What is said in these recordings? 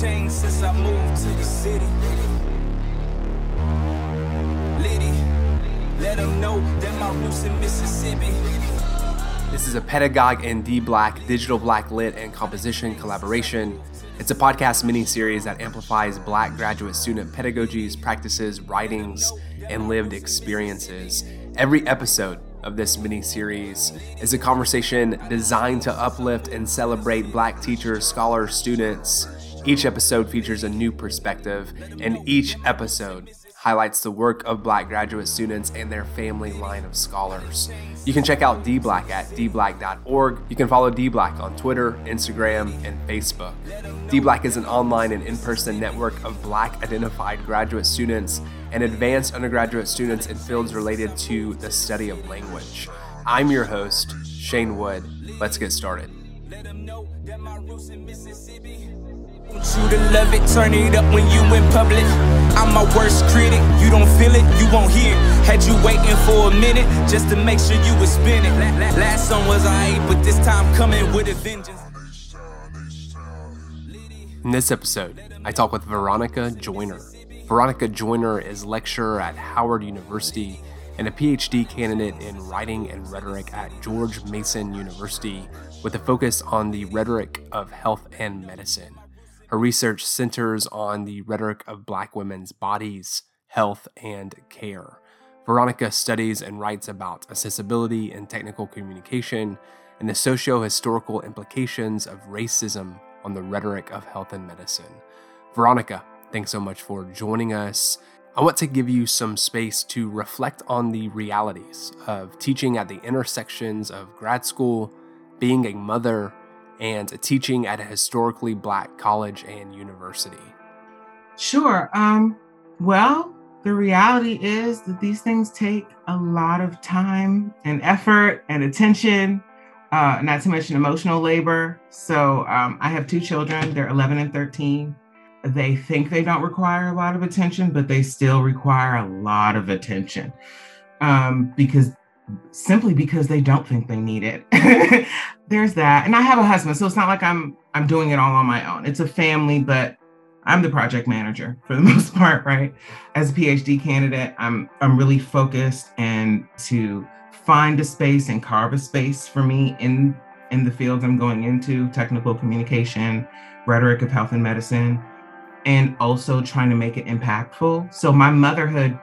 changed since I moved to the city. Liddy, let them know that my roots in Mississippi. This is a Pedagogue and DBLAC Digital Black Lit and Composition collaboration. It's a podcast mini series that amplifies Black graduate student pedagogies, practices, writings, and lived experiences. Every episode of this mini series is a conversation designed to uplift and celebrate Black teachers, scholars, students. Each episode features a new perspective, and each episode highlights the work of Black graduate students and their family line of scholars. You can check out DBLAC at dblac.org. You can follow DBLAC on Twitter, Instagram, and Facebook. DBLAC is an online and in person network of Black identified graduate students and advanced undergraduate students in fields related to the study of language. I'm your host, Shane Wood. Let's get started. You to love it, turn it up when you in public. I'm my worst critic, you don't feel it, you won't hear. Had you waiting for a minute just to make sure you was spinning. Last song was I, but this time coming with a vengeance. In this episode, I talk with Veronica Joyner. Veronica Joyner is lecturer at Howard University and a PhD candidate in writing and rhetoric at George Mason University with a focus on the rhetoric of health and medicine. Her research centers on the rhetoric of Black women's bodies, health, and care. Veronica studies and writes about accessibility and technical communication and the socio historical implications of racism on the rhetoric of health and medicine. Veronica, thanks so much for joining us. I want to give you some space to reflect on the realities of teaching at the intersections of grad school, being a mother, and teaching at a historically black college and university? Sure. Um, well, the reality is that these things take a lot of time and effort and attention, uh, not to mention emotional labor. So um, I have two children, they're 11 and 13. They think they don't require a lot of attention, but they still require a lot of attention um, because simply because they don't think they need it. There's that. And I have a husband, so it's not like I'm I'm doing it all on my own. It's a family, but I'm the project manager for the most part, right? As a PhD candidate, I'm I'm really focused and to find a space and carve a space for me in in the fields I'm going into, technical communication, rhetoric of health and medicine, and also trying to make it impactful. So my motherhood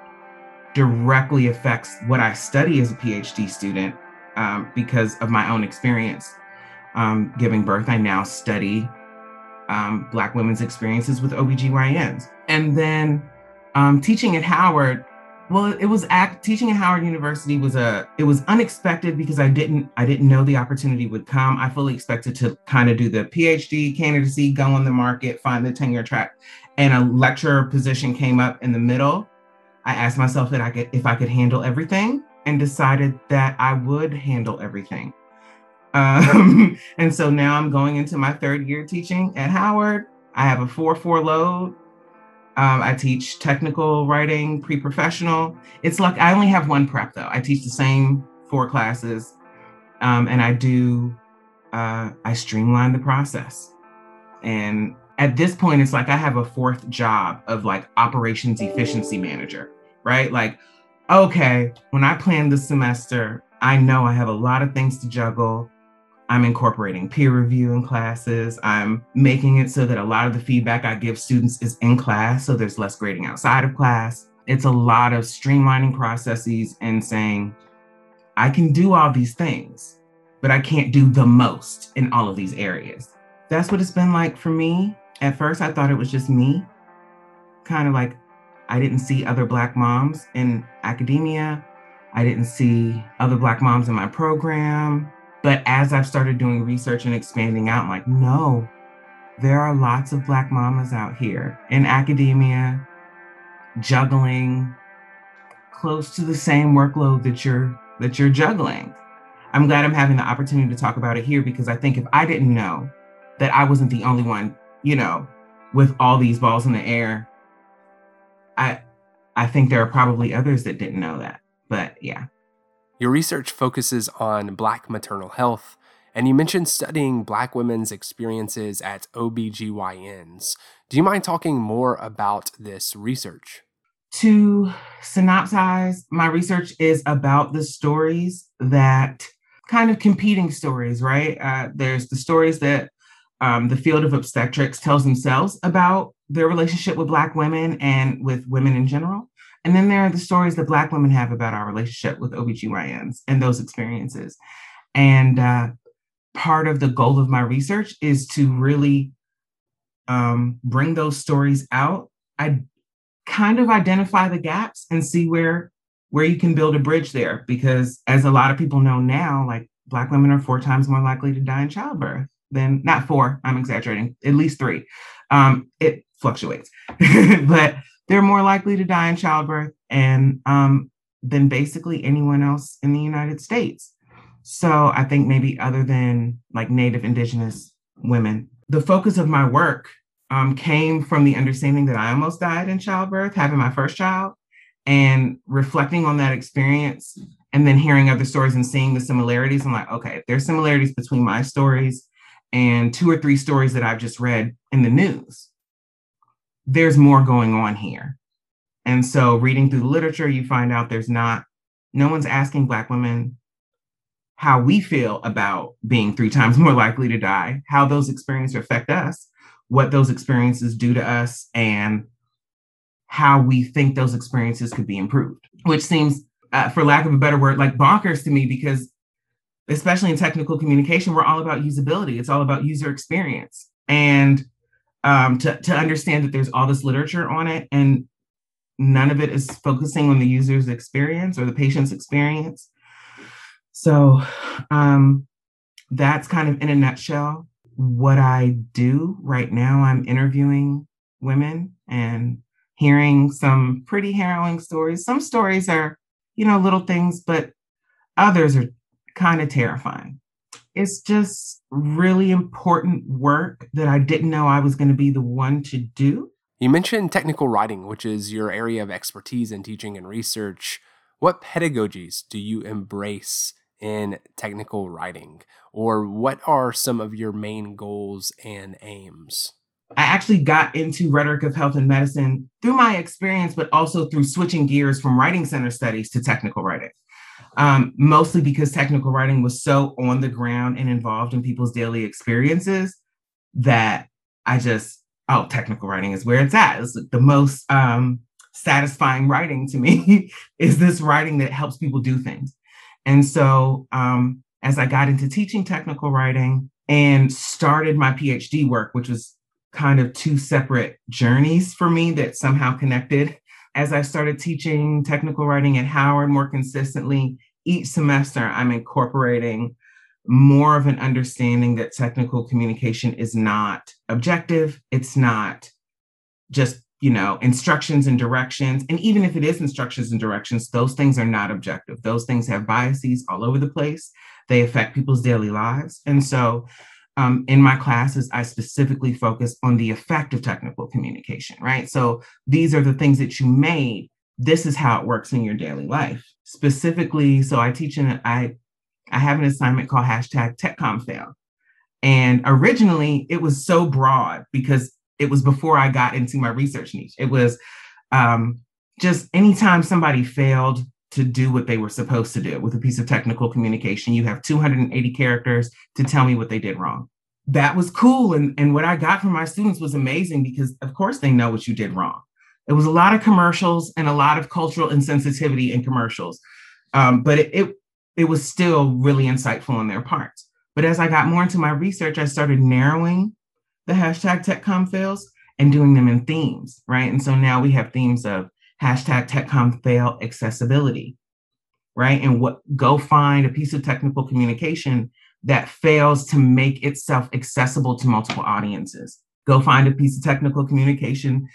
directly affects what I study as a PhD student um, because of my own experience um, giving birth. I now study um, Black women's experiences with OBGYNs. And then um, teaching at Howard, well, it was act, teaching at Howard University was a it was unexpected because I didn't I didn't know the opportunity would come. I fully expected to kind of do the PhD candidacy, go on the market, find the tenure track, and a lecturer position came up in the middle I asked myself that I could if I could handle everything and decided that I would handle everything. Um, and so now I'm going into my third year teaching at Howard. I have a 4-4 load. Um, I teach technical writing, pre-professional. It's like I only have one prep though. I teach the same four classes, um, and I do. Uh, I streamline the process, and at this point, it's like I have a fourth job of like operations efficiency manager right? Like, okay, when I plan the semester, I know I have a lot of things to juggle. I'm incorporating peer review in classes. I'm making it so that a lot of the feedback I give students is in class, so there's less grading outside of class. It's a lot of streamlining processes and saying, I can do all these things, but I can't do the most in all of these areas. That's what it's been like for me. At first, I thought it was just me, kind of like I didn't see other Black moms in academia. I didn't see other Black moms in my program. But as I've started doing research and expanding out, I'm like, no, there are lots of Black mamas out here in academia, juggling close to the same workload that you're that you're juggling. I'm glad I'm having the opportunity to talk about it here because I think if I didn't know that I wasn't the only one, you know, with all these balls in the air I I think there are probably others that didn't know that. But yeah. Your research focuses on Black maternal health And you mentioned studying Black women's experiences at OBGYNs. Do you mind talking more about this research? To synopsize, my research is about the stories that kind of competing stories, right? Uh, there's the stories that um, the field of obstetrics tells themselves about their relationship with Black women and with women in general. And then there are the stories that Black women have about our relationship with OBGYNs and those experiences. And uh, part of the goal of my research is to really um, bring those stories out. I kind of identify the gaps and see where where you can build a bridge there because as a lot of people know now like black women are four times more likely to die in childbirth than not four i'm exaggerating at least three um, it fluctuates but they're more likely to die in childbirth and um, than basically anyone else in the united states so i think maybe other than like native indigenous women the focus of my work um, came from the understanding that I almost died in childbirth, having my first child, and reflecting on that experience, and then hearing other stories and seeing the similarities. I'm like, okay, there's similarities between my stories and two or three stories that I've just read in the news. There's more going on here. And so, reading through the literature, you find out there's not, no one's asking Black women how we feel about being three times more likely to die, how those experiences affect us what those experiences do to us and how we think those experiences could be improved, which seems, uh, for lack of a better word, like bonkers to me because, especially in technical communication, we're all about usability. It's all about user experience. And um, to, to understand that there's all this literature on it and none of it is focusing on the user's experience or the patient's experience. So um, that's kind of in a nutshell what I do right now. I'm interviewing women and hearing some pretty harrowing stories. Some stories are, you know, little things, but others are kind of terrifying. It's just really important work that I didn't know I was going to be the one to do. You mentioned technical writing, which is your area of expertise in teaching and research. What pedagogies do you embrace in technical writing? Or what are some of your main goals and aims? I actually got into rhetoric of health and medicine through my experience, but also through switching gears from writing center studies to technical writing. Um, mostly because technical writing was so on the ground and involved in people's daily experiences that I just, oh, technical writing is where it's at. It's the most um, satisfying writing to me is this writing that helps people do things. And so, um, as I got into teaching technical writing and started my PhD work, which was kind of two separate journeys for me that somehow connected. As I started teaching technical writing at Howard more consistently, each semester I'm incorporating more of an understanding that technical communication is not objective. It's not just you know, instructions and directions. And even if it is instructions and directions, those things are not objective. Those things have biases all over the place. They affect people's daily lives. And so um, in my classes, I specifically focus on the effect of technical communication, right? So these are the things that you made. This is how it works in your daily life. Specifically, so I teach in I I have an assignment called hashtag techcom fail And originally it was so broad because it was before I got into my research niche. It was um, just anytime somebody failed to do what they were supposed to do with a piece of technical communication, you have 280 characters to tell me what they did wrong. That was cool. And, and what I got from my students was amazing because, of course, they know what you did wrong. It was a lot of commercials and a lot of cultural insensitivity in commercials. Um, but it, it, it was still really insightful on their parts. But as I got more into my research, I started narrowing the hashtag TechCom fails and doing them in themes, right? And so now we have themes of hashtag TechCom fail accessibility, right? And what go find a piece of technical communication that fails to make itself accessible to multiple audiences. Go find a piece of technical communication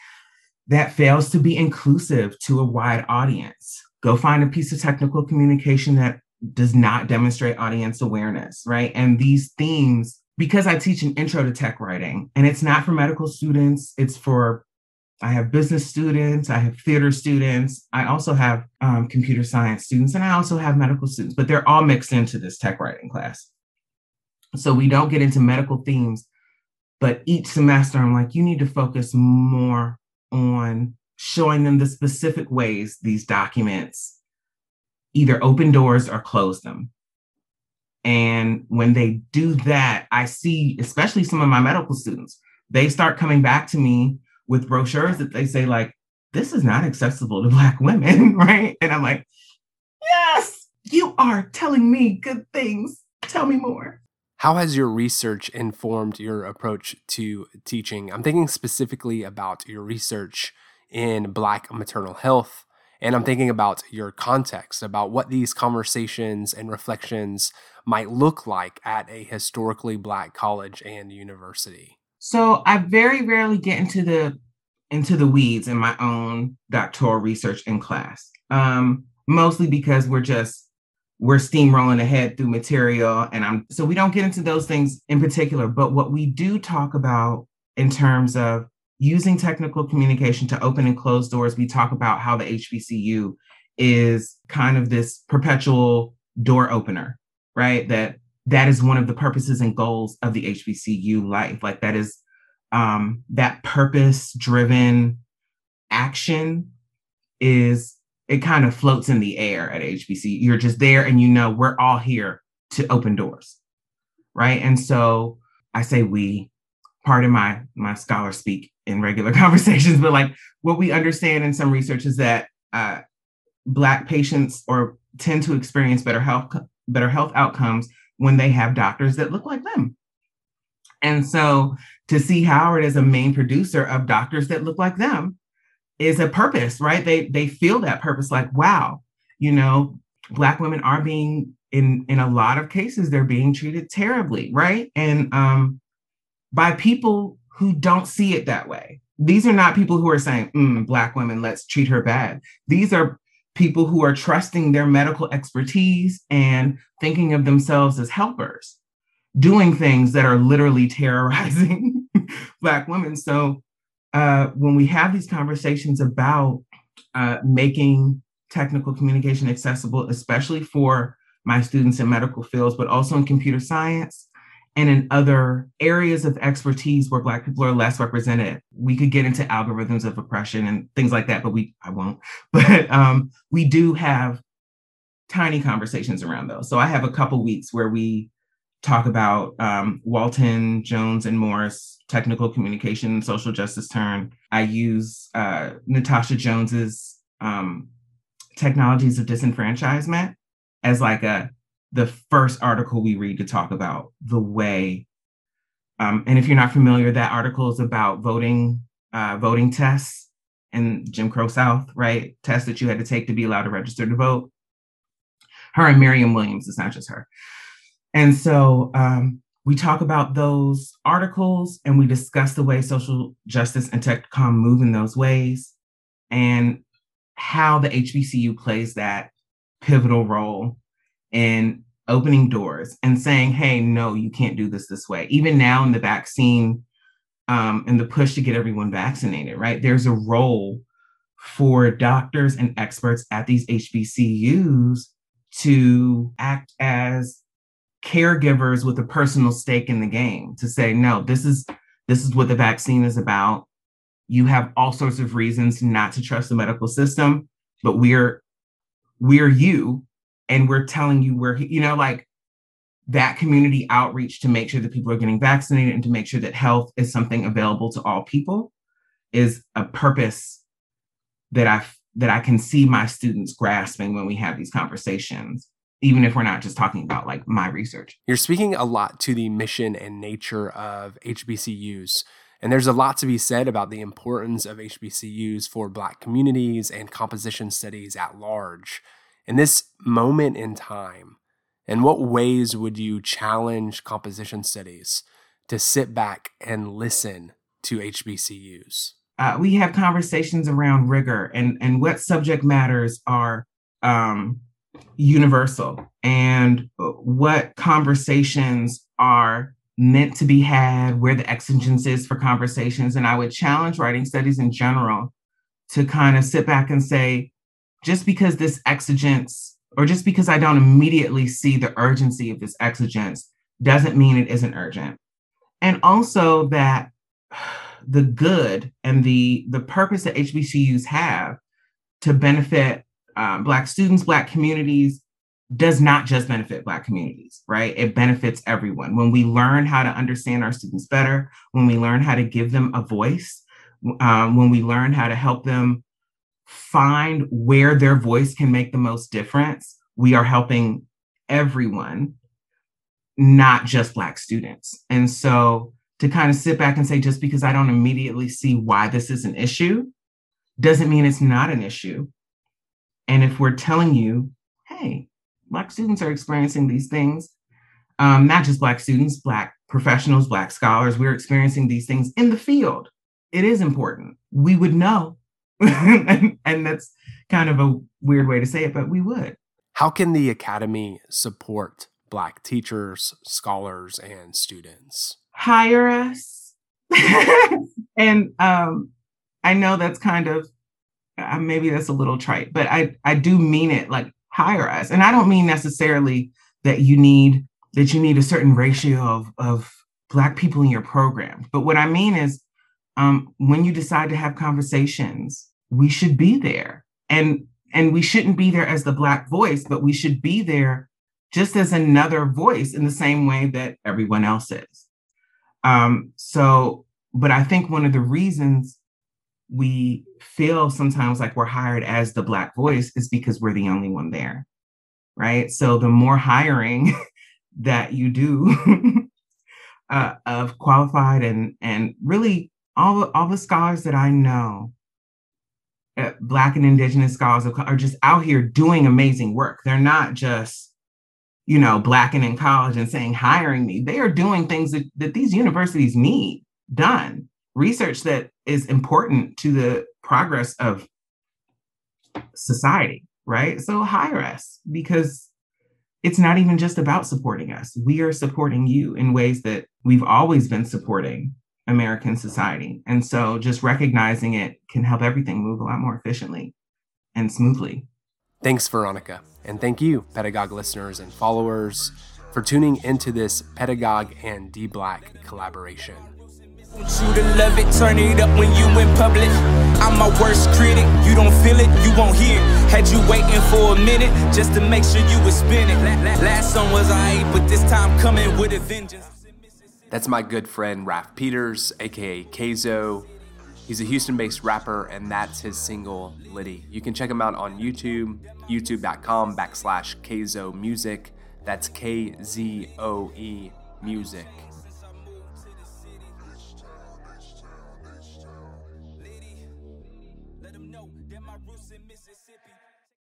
that fails to be inclusive to a wide audience. Go find a piece of technical communication that does not demonstrate audience awareness, right? And these themes because I teach an intro to tech writing, and it's not for medical students, it's for I have business students, I have theater students, I also have um, computer science students, and I also have medical students, but they're all mixed into this tech writing class. So we don't get into medical themes, but each semester I'm like, you need to focus more on showing them the specific ways these documents either open doors or close them. And when they do that, I see, especially some of my medical students, they start coming back to me with brochures that they say, like, this is not accessible to Black women, right? And I'm like, yes, you are telling me good things. Tell me more. How has your research informed your approach to teaching? I'm thinking specifically about your research in Black maternal health. And I'm thinking about your context, about what these conversations and reflections might look like at a historically Black college and university. So I very rarely get into the into the weeds in my own doctoral research in class, um, mostly because we're just we're steamrolling ahead through material, and I'm so we don't get into those things in particular. But what we do talk about in terms of using technical communication to open and close doors, we talk about how the HBCU is kind of this perpetual door opener, right? That that is one of the purposes and goals of the HBCU life. Like that is um, that purpose driven action is it kind of floats in the air at HBC. You're just there and you know we're all here to open doors. Right. And so I say we, pardon my my scholar speak in regular conversations, but like what we understand in some research is that uh, black patients or tend to experience better health better health outcomes when they have doctors that look like them. And so to see Howard as a main producer of doctors that look like them is a purpose, right? They they feel that purpose like, wow, you know, black women are being in in a lot of cases they're being treated terribly, right? And um by people who don't see it that way. These are not people who are saying, mm, black women, let's treat her bad. These are people who are trusting their medical expertise and thinking of themselves as helpers doing things that are literally terrorizing Black women. So uh, when we have these conversations about uh, making technical communication accessible, especially for my students in medical fields, but also in computer science and in other areas of expertise where Black people are less represented. We could get into algorithms of oppression and things like that, but we I won't. But um, we do have tiny conversations around those. So I have a couple weeks where we talk about um, Walton, Jones, and Morris, technical communication, and social justice turn. I use uh, Natasha Jones's um, technologies of disenfranchisement as like a the first article we read to talk about the way. Um, and if you're not familiar, that article is about voting uh, voting tests in Jim Crow South, right? Tests that you had to take to be allowed to register to vote. Her and Miriam Williams, it's not just her. And so um, we talk about those articles and we discuss the way social justice and TechCom move in those ways and how the HBCU plays that pivotal role in opening doors and saying, hey, no, you can't do this this way. Even now in the vaccine um, and the push to get everyone vaccinated, right? There's a role for doctors and experts at these HBCUs to act as caregivers with a personal stake in the game to say no this is this is what the vaccine is about. You have all sorts of reasons not to trust the medical system but we're we're you and we're telling you we're you know like that community outreach to make sure that people are getting vaccinated and to make sure that health is something available to all people is a purpose that i that i can see my students grasping when we have these conversations even if we're not just talking about like my research. You're speaking a lot to the mission and nature of HBCUs. And there's a lot to be said about the importance of HBCUs for Black communities and composition studies at large. In this moment in time, in what ways would you challenge composition studies to sit back and listen to HBCUs? Uh, we have conversations around rigor and, and what subject matters are um, universal and what conversations are meant to be had, where the exigence is for conversations. And I would challenge writing studies in general to kind of sit back and say, just because this exigence, or just because I don't immediately see the urgency of this exigence, doesn't mean it isn't urgent. And also that the good and the the purpose that HBCUs have to benefit um, Black students, Black communities, does not just benefit Black communities, right? It benefits everyone. When we learn how to understand our students better, when we learn how to give them a voice, um, when we learn how to help them find where their voice can make the most difference, we are helping everyone, not just Black students. And so to kind of sit back and say, just because I don't immediately see why this is an issue, doesn't mean it's not an issue. And if we're telling you, hey, Black students are experiencing these things, um, not just Black students, Black professionals, Black scholars, we're experiencing these things in the field. It is important. We would know. and, and that's kind of a weird way to say it, but we would. How can the Academy support Black teachers, scholars, and students? Hire us. and um, I know that's kind of uh, maybe that's a little trite, but I I do mean it like hire us, and I don't mean necessarily that you need that you need a certain ratio of of black people in your program, but what I mean is um, when you decide to have conversations, we should be there, and and we shouldn't be there as the black voice, but we should be there just as another voice in the same way that everyone else is. Um, so, but I think one of the reasons we feel sometimes like we're hired as the Black voice is because we're the only one there. Right. So, the more hiring that you do uh, of qualified and, and really all, all the scholars that I know, uh, Black and Indigenous scholars are just out here doing amazing work. They're not just you know, black and in college and saying, hiring me. They are doing things that, that these universities need done, research that is important to the progress of society, right? So hire us because it's not even just about supporting us. We are supporting you in ways that we've always been supporting American society. And so just recognizing it can help everything move a lot more efficiently and smoothly. Thanks, Veronica. And thank you, Pedagogue listeners and followers, for tuning into this Pedagogue and DBLAC collaboration. Want you to love it, turn it up when you in public. I'm my worst critic, you don't feel it, you won't hear. Had you waiting for a minute just to make sure you was spinning. Last song was I, but this time coming with a vengeance. That's my good friend Raf Peters, aka Kayzo. He's a Houston based rapper, and that's his single, Liddy. You can check him out on YouTube, youtube.com backslash Kzoe Music. That's K Z O E Music.